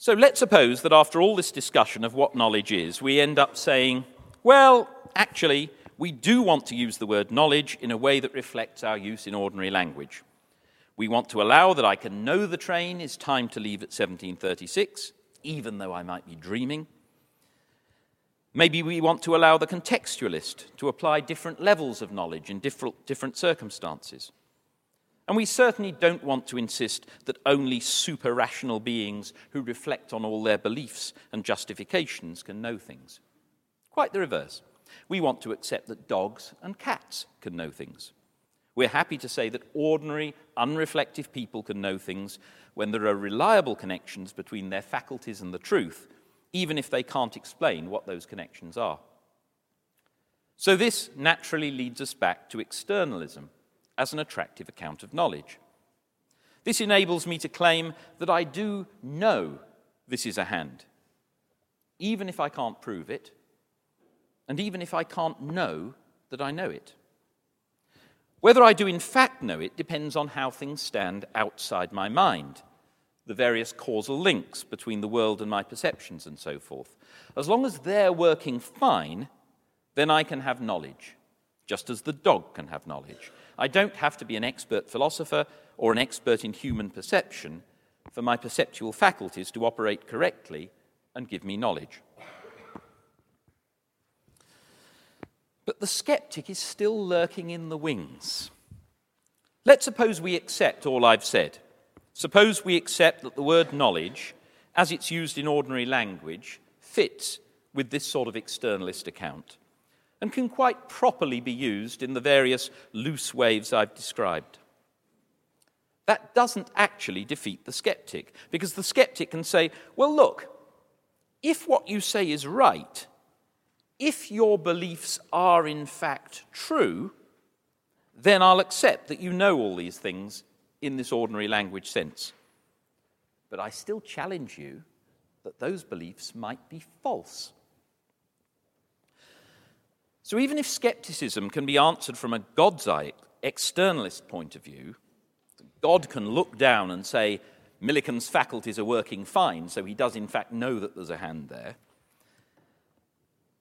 So let's suppose that after all this discussion of what knowledge is, we end up saying, well, actually, we do want to use the word knowledge in a way that reflects our use in ordinary language. We want to allow that I can know the train is time to leave at 1736, even though I might be dreaming. Maybe we want to allow the contextualist to apply different levels of knowledge in different, different circumstances. And we certainly don't want to insist that only super rational beings who reflect on all their beliefs and justifications can know things. Quite the reverse. We want to accept that dogs and cats can know things. We're happy to say that ordinary, unreflective people can know things when there are reliable connections between their faculties and the truth, even if they can't explain what those connections are. So, this naturally leads us back to externalism as an attractive account of knowledge. This enables me to claim that I do know this is a hand, even if I can't prove it, and even if I can't know that I know it. Whether I do in fact know it depends on how things stand outside my mind, the various causal links between the world and my perceptions, and so forth. As long as they're working fine, then I can have knowledge, just as the dog can have knowledge. I don't have to be an expert philosopher or an expert in human perception for my perceptual faculties to operate correctly and give me knowledge. But the skeptic is still lurking in the wings. Let's suppose we accept all I've said. Suppose we accept that the word knowledge, as it's used in ordinary language, fits with this sort of externalist account and can quite properly be used in the various loose waves I've described. That doesn't actually defeat the skeptic, because the skeptic can say, well, look, if what you say is right, if your beliefs are in fact true, then I'll accept that you know all these things in this ordinary language sense. But I still challenge you that those beliefs might be false. So even if skepticism can be answered from a God's eye, externalist point of view, God can look down and say, Millican's faculties are working fine, so he does in fact know that there's a hand there.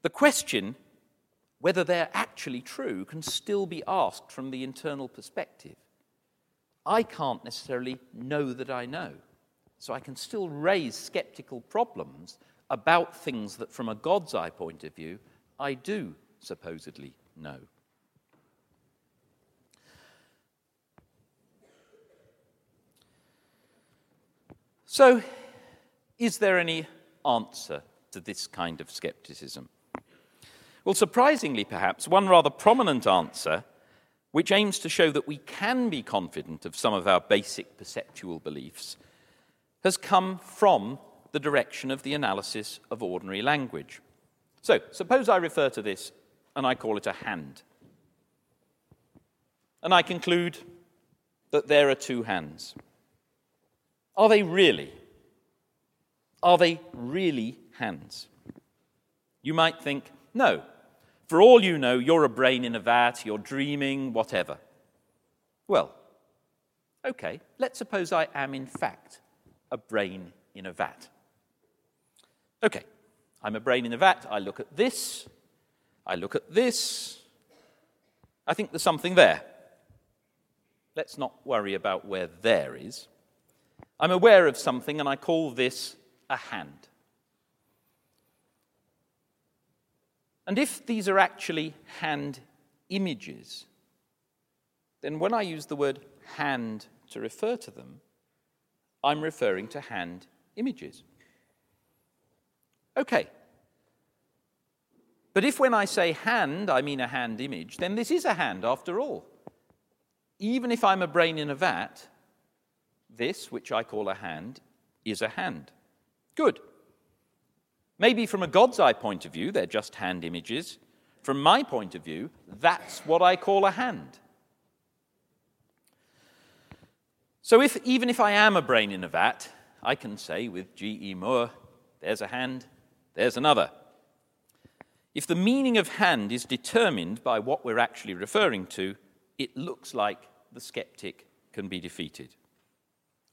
The question, whether they're actually true, can still be asked from the internal perspective. I can't necessarily know that I know, so I can still raise skeptical problems about things that, from a God's eye point of view, I do supposedly know. So, is there any answer to this kind of skepticism? Well, surprisingly, perhaps, one rather prominent answer, which aims to show that we can be confident of some of our basic perceptual beliefs, has come from the direction of the analysis of ordinary language. So, suppose I refer to this and I call it a hand. And I conclude that there are two hands. Are they really? Are they really hands? You might think, no. For all you know, you're a brain in a vat, you're dreaming, whatever. Well, okay, let's suppose I am in fact a brain in a vat. Okay, I'm a brain in a vat, I look at this, I look at this. I think there's something there. Let's not worry about where there is. I'm aware of something and I call this a hand. And if these are actually hand images, then when I use the word hand to refer to them, I'm referring to hand images. Okay, but if when I say hand, I mean a hand image, then this is a hand after all. Even if I'm a brain in a vat, this, which I call a hand, is a hand. Good. Maybe from a God's eye point of view, they're just hand images. From my point of view, that's what I call a hand. So if, even if I am a brain in a vat, I can say with G.E. Moore, there's a hand, there's another. If the meaning of hand is determined by what we're actually referring to, it looks like the skeptic can be defeated.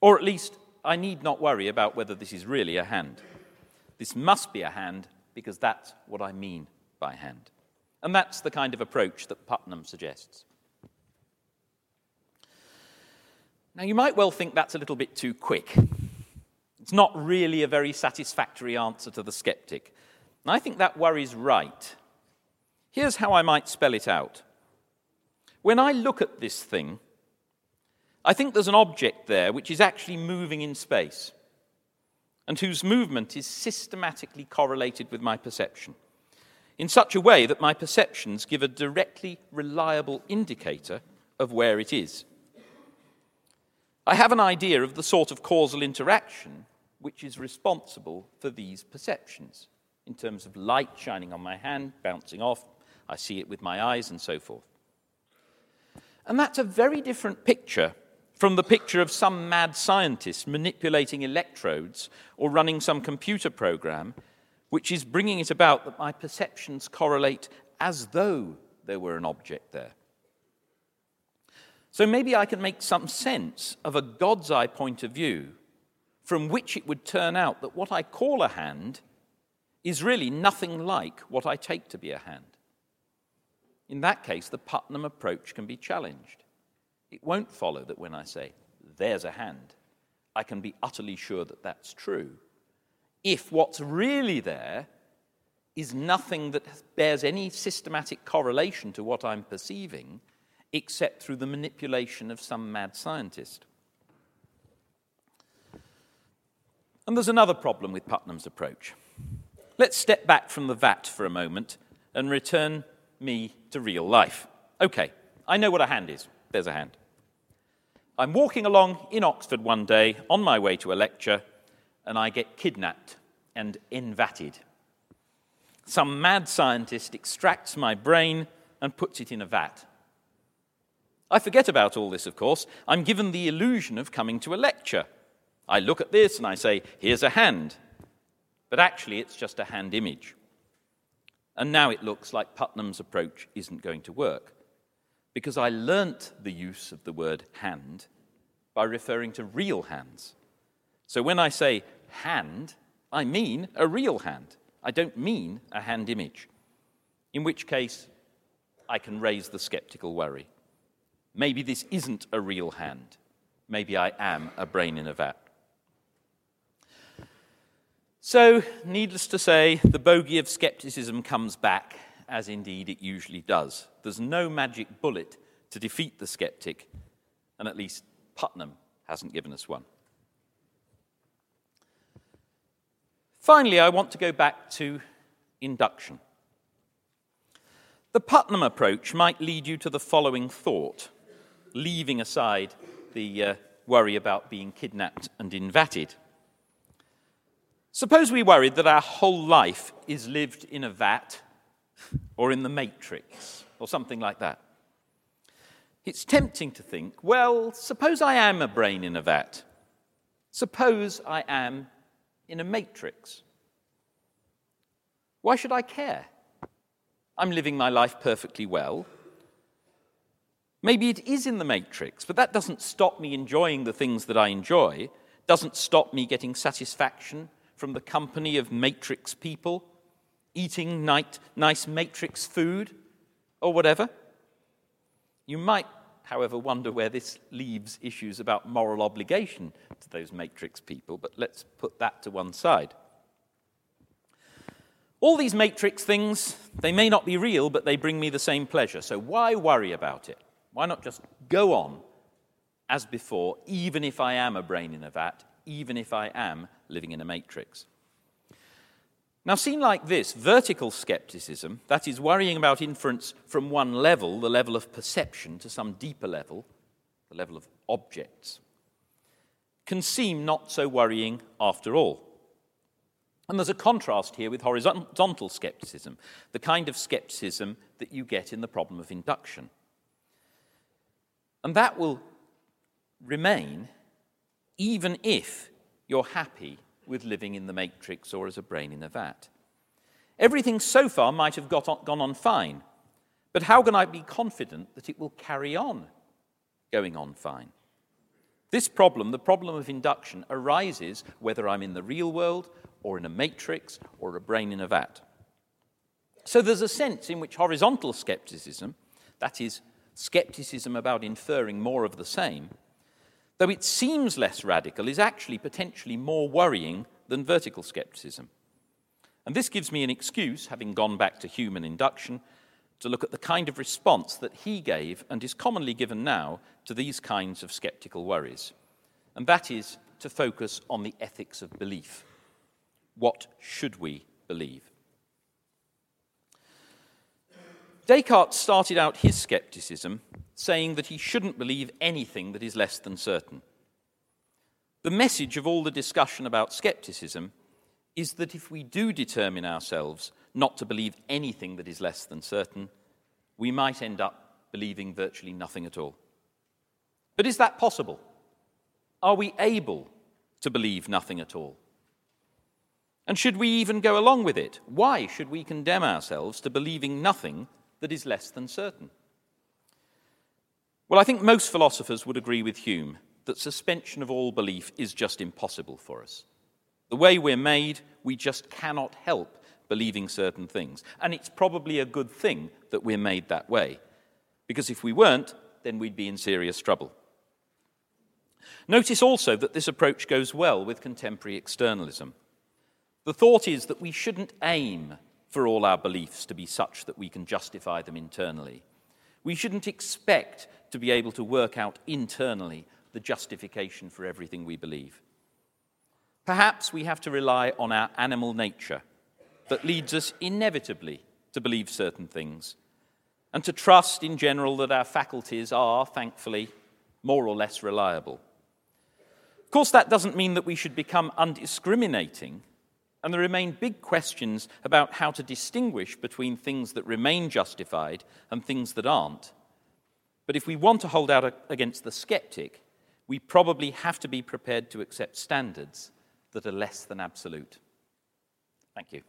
Or at least I need not worry about whether this is really a hand. This must be a hand because that's what I mean by hand. And that's the kind of approach that Putnam suggests. Now, you might well think that's a little bit too quick. It's not really a very satisfactory answer to the skeptic. And I think that worry's right. Here's how I might spell it out. When I look at this thing, I think there's an object there which is actually moving in space and whose movement is systematically correlated with my perception in such a way that my perceptions give a directly reliable indicator of where it is. I have an idea of the sort of causal interaction which is responsible for these perceptions in terms of light shining on my hand, bouncing off, I see it with my eyes, and so forth. And that's a very different picture from the picture of some mad scientist manipulating electrodes or running some computer program, which is bringing it about that my perceptions correlate as though there were an object there. So maybe I can make some sense of a God's eye point of view from which it would turn out that what I call a hand is really nothing like what I take to be a hand. In that case, the Putnam approach can be challenged. It won't follow that when I say, there's a hand, I can be utterly sure that that's true. If what's really there is nothing that bears any systematic correlation to what I'm perceiving, except through the manipulation of some mad scientist. And there's another problem with Putnam's approach. Let's step back from the vat for a moment and return me to real life. Okay, I know what a hand is. There's a hand. I'm walking along in Oxford one day on my way to a lecture, and I get kidnapped and invatted. Some mad scientist extracts my brain and puts it in a vat. I forget about all this, of course. I'm given the illusion of coming to a lecture. I look at this and I say, here's a hand. But actually, it's just a hand image. And now it looks like Putnam's approach isn't going to work because I learnt the use of the word hand by referring to real hands. So when I say hand, I mean a real hand. I don't mean a hand image, in which case I can raise the skeptical worry. Maybe this isn't a real hand. Maybe I am a brain in a vat. So, needless to say, the bogey of skepticism comes back, as indeed it usually does. There's no magic bullet to defeat the skeptic, and at least Putnam hasn't given us one. Finally, I want to go back to induction. The Putnam approach might lead you to the following thought leaving aside the uh, worry about being kidnapped and invatted. Suppose we worried that our whole life is lived in a vat or in the matrix or something like that. It's tempting to think, well, suppose I am a brain in a vat. Suppose I am in a matrix. Why should I care? I'm living my life perfectly well. Maybe it is in the matrix, but that doesn't stop me enjoying the things that I enjoy, doesn't stop me getting satisfaction from the company of matrix people, eating night, nice matrix food, or whatever. You might, however, wonder where this leaves issues about moral obligation to those matrix people, but let's put that to one side. All these matrix things, they may not be real, but they bring me the same pleasure, so why worry about it? Why not just go on as before, even if I am a brain in a vat, even if I am living in a matrix? Now, seen like this, vertical skepticism, that is, worrying about inference from one level, the level of perception, to some deeper level, the level of objects, can seem not so worrying after all. And there's a contrast here with horizontal skepticism, the kind of skepticism that you get in the problem of induction. And that will remain even if you're happy with living in the matrix or as a brain in a vat. Everything so far might have on, gone on fine, but how can I be confident that it will carry on going on fine? This problem, the problem of induction, arises whether I'm in the real world or in a matrix or a brain in a vat. So there's a sense in which horizontal skepticism, that is, skepticism about inferring more of the same, though it seems less radical, is actually potentially more worrying than vertical skepticism. And this gives me an excuse, having gone back to Hume and induction, to look at the kind of response that he gave and is commonly given now to these kinds of skeptical worries. And that is to focus on the ethics of belief. What should we believe? Descartes started out his skepticism saying that he shouldn't believe anything that is less than certain. The message of all the discussion about skepticism is that if we do determine ourselves not to believe anything that is less than certain, we might end up believing virtually nothing at all. But is that possible? Are we able to believe nothing at all? And should we even go along with it? Why should we condemn ourselves to believing nothing that is less than certain? Well, I think most philosophers would agree with Hume that suspension of all belief is just impossible for us. The way we're made, we just cannot help believing certain things. And it's probably a good thing that we're made that way, because if we weren't, then we'd be in serious trouble. Notice also that this approach goes well with contemporary externalism. The thought is that we shouldn't aim for all our beliefs to be such that we can justify them internally. We shouldn't expect to be able to work out internally the justification for everything we believe. Perhaps we have to rely on our animal nature that leads us inevitably to believe certain things and to trust in general that our faculties are, thankfully, more or less reliable. Of course, that doesn't mean that we should become undiscriminating, and there remain big questions about how to distinguish between things that remain justified and things that aren't. But if we want to hold out against the skeptic, we probably have to be prepared to accept standards that are less than absolute. Thank you.